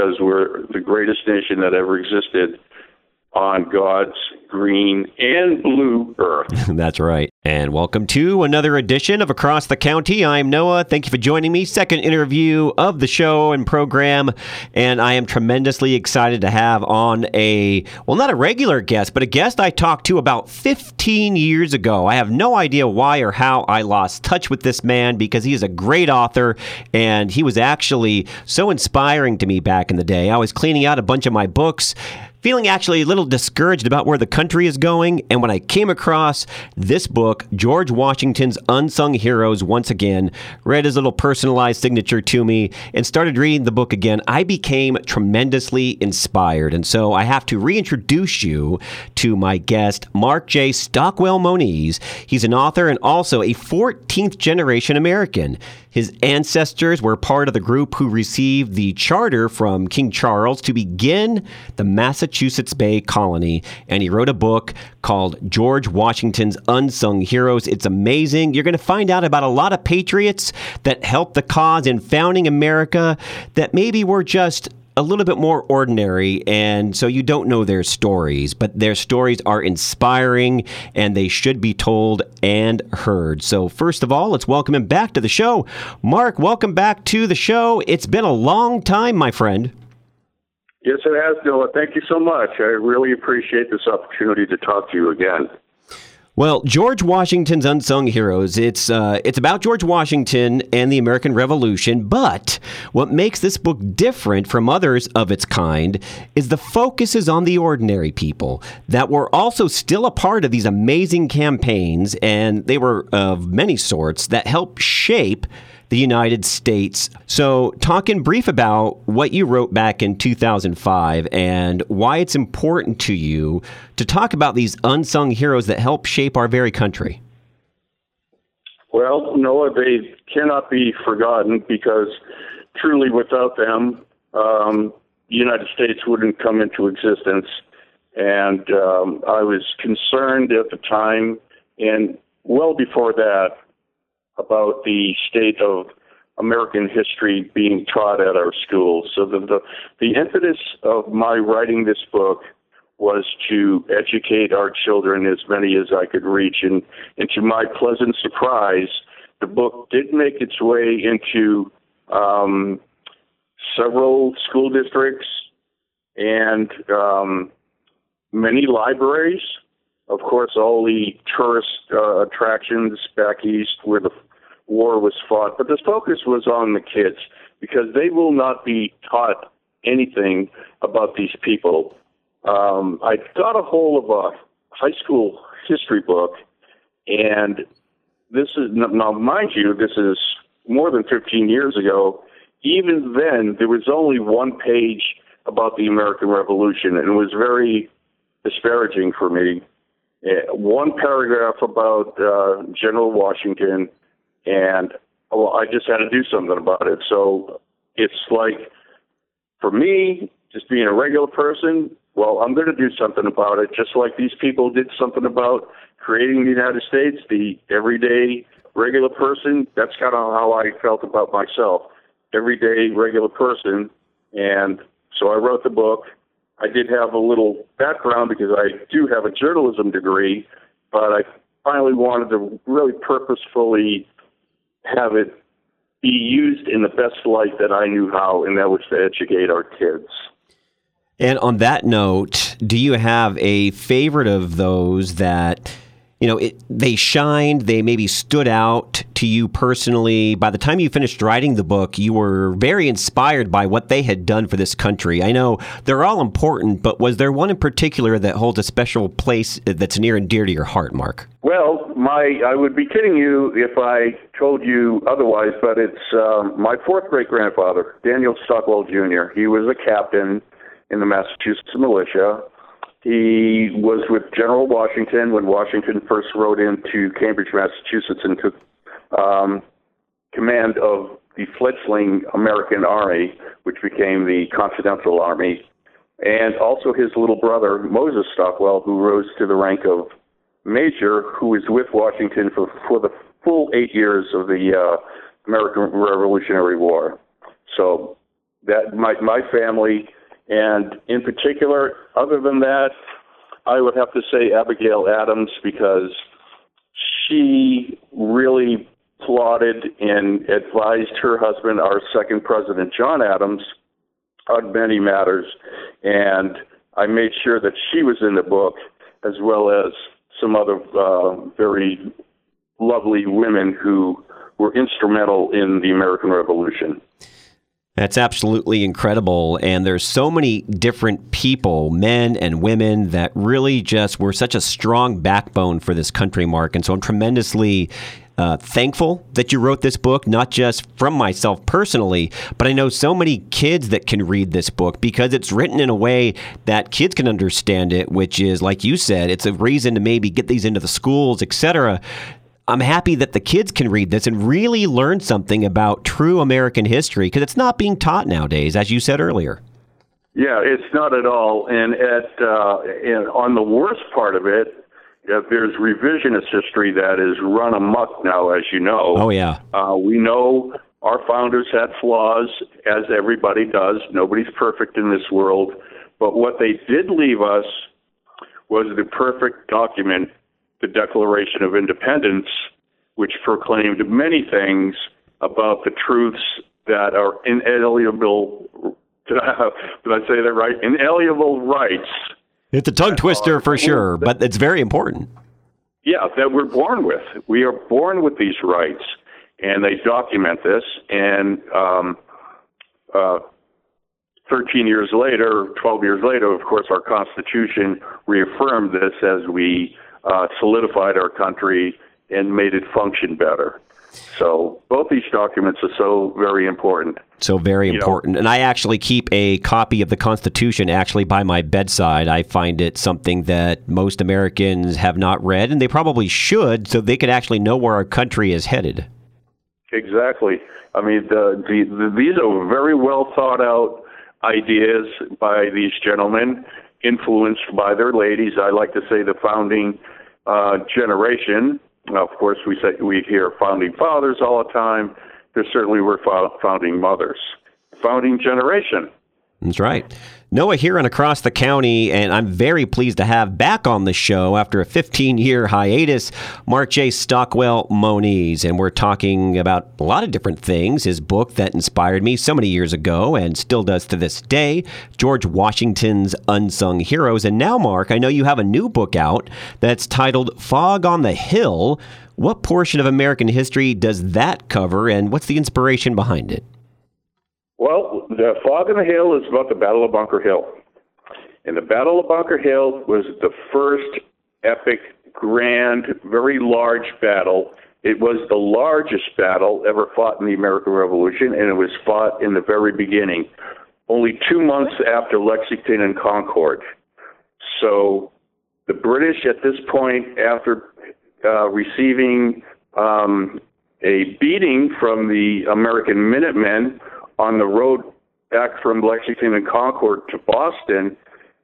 because we're the greatest nation that ever existed on God's green and blue earth. That's right. And welcome to another edition of Across the County. I'm Noah. Thank you for joining me. Second interview of the show and program. And I am tremendously excited to have on a, well, not a regular guest, but a guest I talked to about 15 years ago. I have no idea why or how I lost touch with this man because he is a great author and he was actually so inspiring to me back in the day. I was cleaning out a bunch of my books feeling actually a little discouraged about where the country is going. And when I came across this book, George Washington's Unsung Heroes, once again, read his little personalized signature to me and started reading the book again, I became tremendously inspired. And so I have to reintroduce you to my guest, Marc J. Stockwell Moniz. He's an author and also a 14th generation American. His ancestors were part of the group who received the charter from King Charles to begin the Massachusetts Bay Colony, and he wrote a book called George Washington's Unsung Heroes. It's amazing. You're going to find out about a lot of patriots that helped the cause in founding America that maybe were just a little bit more ordinary, and so you don't know their stories, but their stories are inspiring and they should be told and heard. So, first of all, let's welcome him back to the show. Marc, welcome back to the show. It's been a long time, my friend. Yes, it has, Noah. Thank you so much. I really appreciate this opportunity to talk to you again. Well, George Washington's Unsung Heroes. It's uh, it's about George Washington and the American Revolution, but what makes this book different from others of its kind is the focus is on the ordinary people that were also still a part of these amazing campaigns, and they were of many sorts that helped shape the United States. So, talk in brief about what you wrote back in 2005 and why it's important to you to talk about these unsung heroes that help shape our very country. Well, Noah, they cannot be forgotten because truly without them, um, the United States wouldn't come into existence. And um, I was concerned at the time, and well before that, about the state of American history being taught at our schools. So the, the, the impetus of my writing this book was to educate our children as many as I could reach. And, and to my pleasant surprise, the book did make its way into um, several school districts and um, many libraries. Of course, all the tourist uh, attractions back east where the war was fought, but the focus was on the kids because they will not be taught anything about these people. Um, I got a hold of a high school history book, and this is now, mind you, this is more than 15 years ago. Even then, there was only one page about the American Revolution, and it was very disparaging for me. One paragraph about uh, General Washington, and well, I just had to do something about it. So it's like for me, just being a regular person, well, I'm going to do something about it, just like these people did something about creating the United States. The everyday regular person, that's kind of how I felt about myself, everyday regular person, and so I wrote the book. I did have a little background because I do have a journalism degree, but I finally wanted to really purposefully have it be used in the best light that I knew how, and that was to educate our kids. And on that note, do you have a favorite of those that you know, it, they shined, they maybe stood out to you personally. By the time you finished writing the book, you were very inspired by what they had done for this country. I know they're all important, but was there one in particular that holds a special place that's near and dear to your heart, Marc? Well, my I would be kidding you if I told you otherwise, but it's um, my fourth great grandfather, Daniel Stockwell Jr. He was a captain in the Massachusetts militia he was with General Washington when Washington first rode into Cambridge, Massachusetts, and took um, command of the fledgling American Army, which became the Continental Army, and also his little brother, Moses Stockwell, who rose to the rank of major, who was with Washington for, for the full eight years of the uh, American Revolutionary War. So that my my family, and in particular, other than that, I would have to say Abigail Adams because she really plotted and advised her husband, our second president, John Adams, on many matters, and I made sure that she was in the book as well as some other uh, very lovely women who were instrumental in the American Revolution. That's absolutely incredible. And there's so many different people, men and women, that really just were such a strong backbone for this country, Marc. And so I'm tremendously uh, thankful that you wrote this book, not just from myself personally, but I know so many kids that can read this book because it's written in a way that kids can understand it, which is, like you said, it's a reason to maybe get these into the schools, etc. I'm happy that the kids can read this and really learn something about true American history because it's not being taught nowadays, as you said earlier. Yeah, it's not at all. And at uh, and on the worst part of it, uh, there's revisionist history that is run amok now, as you know. Oh yeah. Uh, we know our founders had flaws, as everybody does. Nobody's perfect in this world, but what they did leave us was the perfect document, the Declaration of Independence, which proclaimed many things about the truths that are inalienable. Did I, did I say that right? Inalienable rights it's a tongue twister for sure, but it's very important. Yeah, that we're born with. We are born with these rights, and they document this. And um, uh, 13 years later, 12 years later, of course, our Constitution reaffirmed this as we uh, solidified our country and made it function better. So both these documents are so very important. So very important. And I actually keep a copy of the Constitution actually by my bedside. I find it something that most Americans have not read, and they probably should, so they could actually know where our country is headed. Exactly. I mean, the, the, the, these are very well thought out ideas by these gentlemen, influenced by their ladies. I like to say the founding uh, generation of course, we say we hear founding fathers all the time. There certainly were founding mothers. Founding generation. That's right. Noah here and across the county, and I'm very pleased to have back on the show after a 15 year hiatus, Marc J. Stockwell Moniz. And we're talking about a lot of different things. His book that inspired me so many years ago and still does to this day, George Washington's Unsung Heroes. And now, Marc, I know you have a new book out that's titled Fog on the Hill. What portion of American history does that cover, and what's the inspiration behind it? Well, the Fog on the Hill is about the Battle of Bunker Hill. And the Battle of Bunker Hill was the first epic, grand, very large battle. It was the largest battle ever fought in the American Revolution, and it was fought in the very beginning, only two months after Lexington and Concord. So the British, at this point, after uh, receiving um, a beating from the American Minutemen, on the road back from Lexington and Concord to Boston,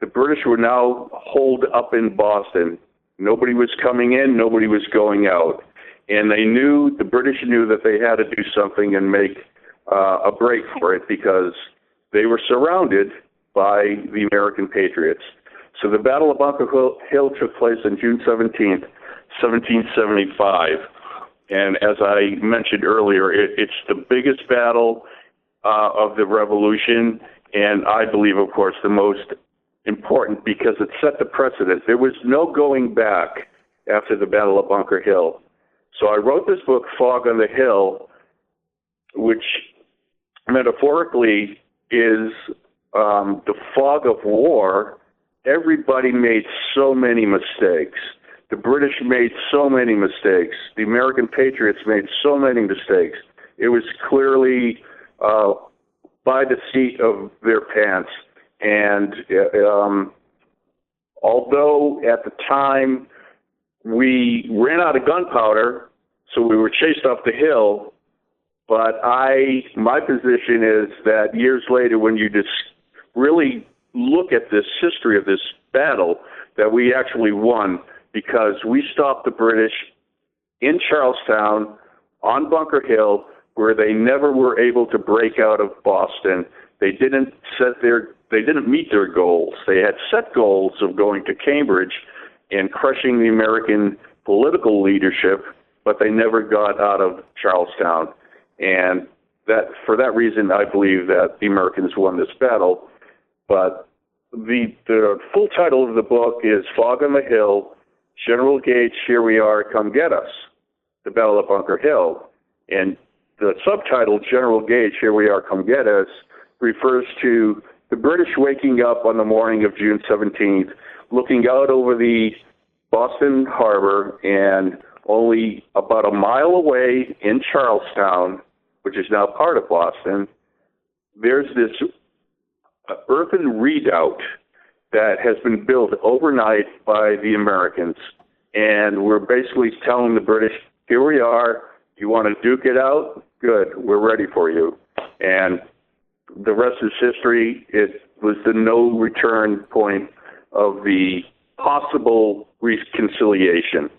the British were now holed up in Boston. Nobody was coming in, nobody was going out. And they knew, the British knew that they had to do something and make uh, a break for it because they were surrounded by the American patriots. So the Battle of Bunker Hill took place on June 17th, 1775. And as I mentioned earlier, it, it's the biggest battle uh, of the revolution, and I believe, of course, the most important because it set the precedent. There was no going back after the Battle of Bunker Hill. So I wrote this book, Fog on the Hill, which metaphorically is um, the fog of war. Everybody made so many mistakes. The British made so many mistakes. The American patriots made so many mistakes. It was clearly uh, by the seat of their pants. And um, although at the time we ran out of gunpowder, so we were chased off the hill. But I, my position is that years later, when you just really look at this history of this battle, that we actually won because we stopped the British in Charlestown on Bunker Hill where they never were able to break out of Boston They didn't set their they didn't meet their goals. They had set goals of going to Cambridge and crushing the American political leadership, but they never got out of Charlestown. And that for that reason, I believe that the Americans won this battle. But the the full title of the book is Fog on the Hill, General Gage, Here We Are, Come Get Us, the Battle of Bunker Hill. And the subtitle, General Gage, Here We Are, Come Get Us, refers to the British waking up on the morning of June 17th, looking out over the Boston Harbor, and only about a mile away in Charlestown, which is now part of Boston, there's this uh, earthen redoubt that has been built overnight by the Americans. And we're basically telling the British, here we are. You want to duke it out? Good. We're ready for you. And the rest is history. It was the no return point of the possible reconciliation.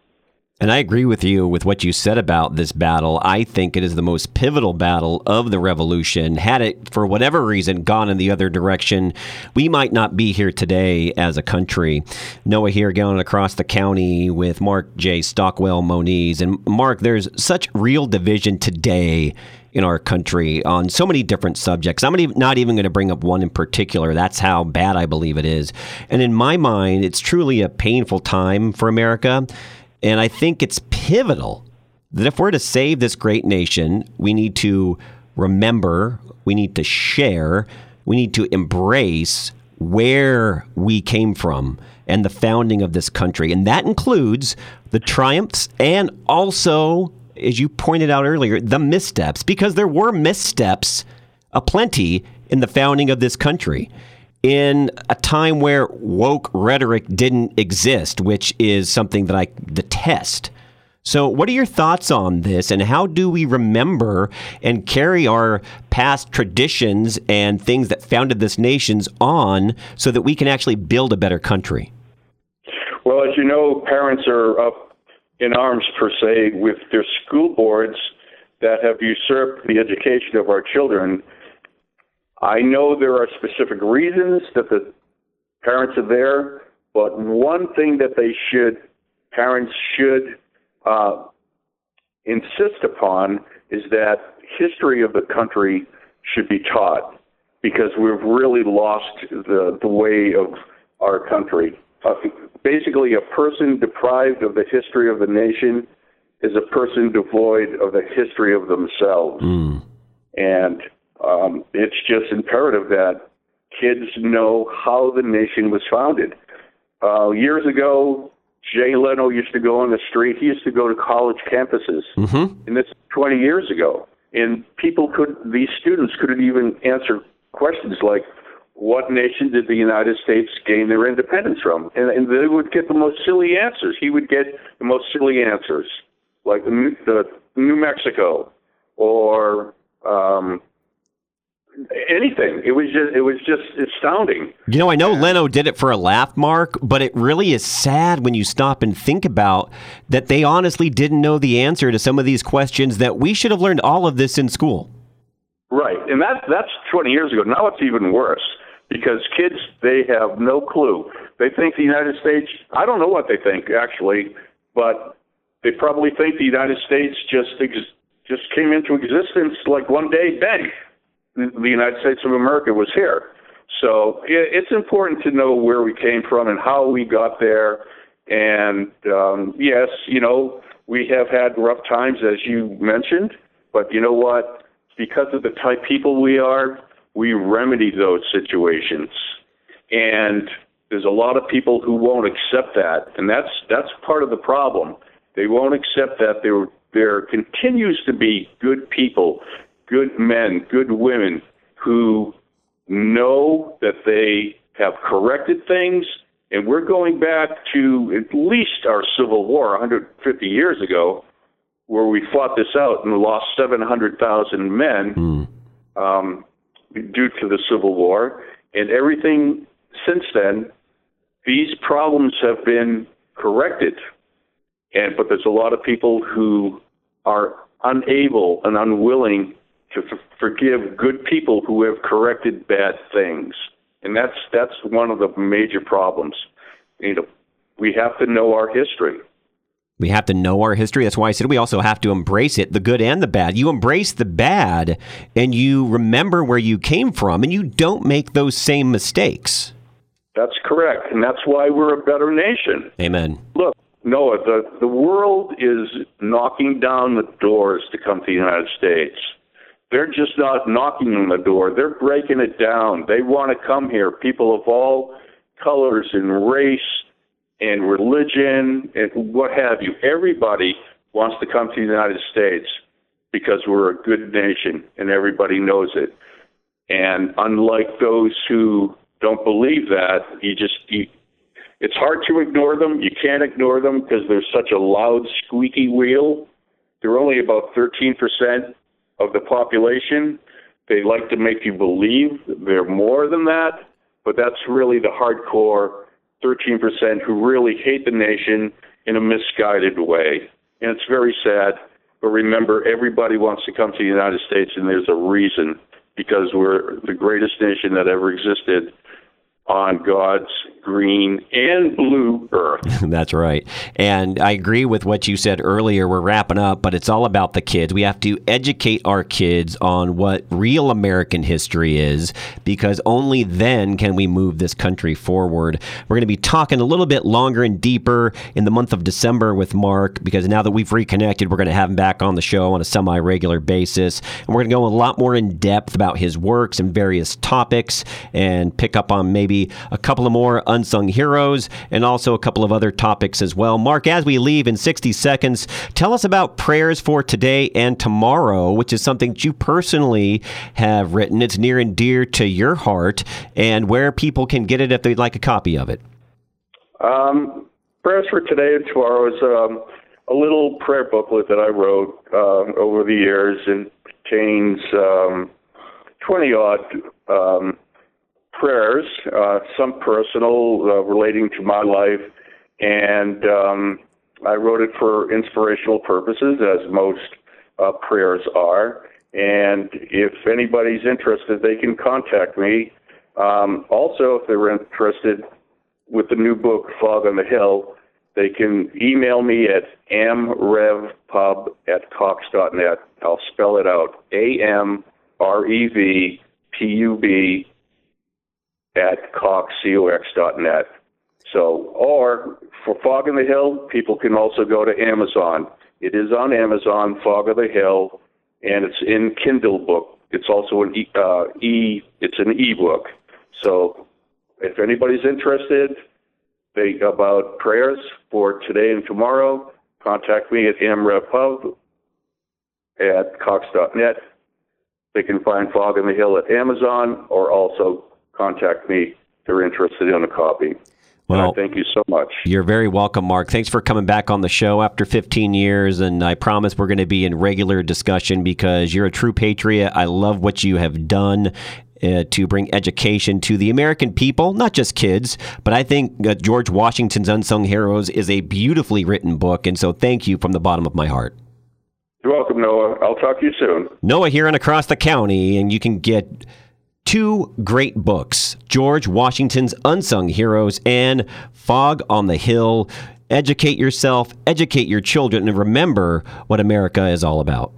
And I agree with you with what you said about this battle. I think it is the most pivotal battle of the revolution. Had it, for whatever reason, gone in the other direction, we might not be here today as a country. Noah here going across the county with Marc J. Stockwell Moniz. And Marc, there's such real division today in our country on so many different subjects. I'm not even going to bring up one in particular. That's how bad I believe it is. And in my mind, it's truly a painful time for America. And I think it's pivotal that if we're to save this great nation, we need to remember, we need to share, we need to embrace where we came from and the founding of this country. And that includes the triumphs and also, as you pointed out earlier, the missteps, because there were missteps aplenty in the founding of this country in a time where woke rhetoric didn't exist, which is something that I detest. So, what are your thoughts on this, and how do we remember and carry our past traditions and things that founded this nation's on so that we can actually build a better country? Well, as you know, parents are up in arms, per se, with their school boards that have usurped the education of our children I know there are specific reasons that the parents are there, but one thing that they should, parents should uh, insist upon is that history of the country should be taught because we've really lost the, the way of our country. Uh, basically, a person deprived of the history of the nation is a person devoid of the history of themselves. Mm. And um, it's just imperative that kids know how the nation was founded. Uh, years ago, Jay Leno used to go on the street. He used to go to college campuses, mm-hmm. and this 20 years ago. And people could, these students couldn't even answer questions like, "What nation did the United States gain their independence from?" And, and they would get the most silly answers. He would get the most silly answers, like the, the New Mexico, or um, anything. It was just it was just astounding. You know, I know Leno did it for a laugh, Marc, but it really is sad when you stop and think about that they honestly didn't know the answer to some of these questions that we should have learned all of this in school. Right. And that that's 20 years ago. Now it's even worse because kids they have no clue. They think the United States, I don't know what they think actually, but they probably think the United States just ex- just came into existence like one day, bang the United States of America was here. So it's important to know where we came from and how we got there. And um, yes, you know, we have had rough times, as you mentioned, but you know what? Because of the type people we are, we remedy those situations. And there's a lot of people who won't accept that, and that's that's part of the problem. They won't accept that there there continues to be good people good men, good women who know that they have corrected things. And we're going back to at least our Civil War 150 years ago, where we fought this out and lost 700,000 men mm. um, due to the Civil War. And everything since then, these problems have been corrected. And but there's a lot of people who are unable and unwilling to f- forgive good people who have corrected bad things, and that's that's one of the major problems. You know, we have to know our history. We have to know our history. That's why I said we also have to embrace it, the good and the bad. You embrace the bad and you remember where you came from and you don't make those same mistakes. That's correct. And that's why we're a better nation. Amen. Look, Noah, the, the world is knocking down the doors to come to the United States. They're just not knocking on the door, they're breaking it down. They want to come here. People of all colors and race and religion and what have you. Everybody wants to come to the United States because we're a good nation and everybody knows it. And unlike those who don't believe that, you just you, it's hard to ignore them. You can't ignore them because they're such a loud, squeaky wheel. They're only about 13% of the population. They like to make you believe they're more than that, but that's really the hardcore 13% who really hate the nation in a misguided way. And it's very sad. But remember, everybody wants to come to the United States, and there's a reason because we're the greatest nation that ever existed on God's green and blue earth. That's right. And I agree with what you said earlier. We're wrapping up, but it's all about the kids. We have to educate our kids on what real American history is because only then can we move this country forward. We're going to be talking a little bit longer and deeper in the month of December with Marc because now that we've reconnected, we're going to have him back on the show on a semi regular basis. And we're going to go a lot more in depth about his works and various topics and pick up on maybe a couple of more unsung heroes and also a couple of other topics as well. Marc, as we leave in 60 seconds, tell us about prayers for today and tomorrow, which is something that you personally have written. It's near and dear to your heart, and where people can get it if they'd like a copy of it. Um, prayers for today and tomorrow is um, a little prayer booklet that I wrote uh, over the years and contains um, 20 odd um, prayers, uh, some personal uh, relating to my life, and um, I wrote it for inspirational purposes, as most uh, prayers are. And if anybody's interested, they can contact me. Um, also, if they're interested with the new book, Fog on the Hill, they can email me at amrevpub at cox.net. I'll spell it out A M R E V P U B at cox.net. So, or for Fog in the Hill, people can also go to Amazon. It is on Amazon, Fog of the Hill, and it's in Kindle book. It's also an e, uh, e it's an ebook. So, if anybody's interested they, about prayers for today and tomorrow, contact me at amrevpub at cox.net. They can find Fog in the Hill at Amazon or also contact me if they're interested in a copy. Well, thank you so much. You're very welcome, Marc. Thanks for coming back on the show after 15 years. And I promise we're going to be in regular discussion because you're a true patriot. I love what you have done. Uh, to bring education to the American people, not just kids, but I think uh, George Washington's Unsung Heroes is a beautifully written book. And so thank you from the bottom of my heart. You're welcome, Noah. I'll talk to you soon. Noah here and across the county, and you can get two great books George Washington's Unsung Heroes and Fog on the Hill. Educate yourself, educate your children, and remember what America is all about.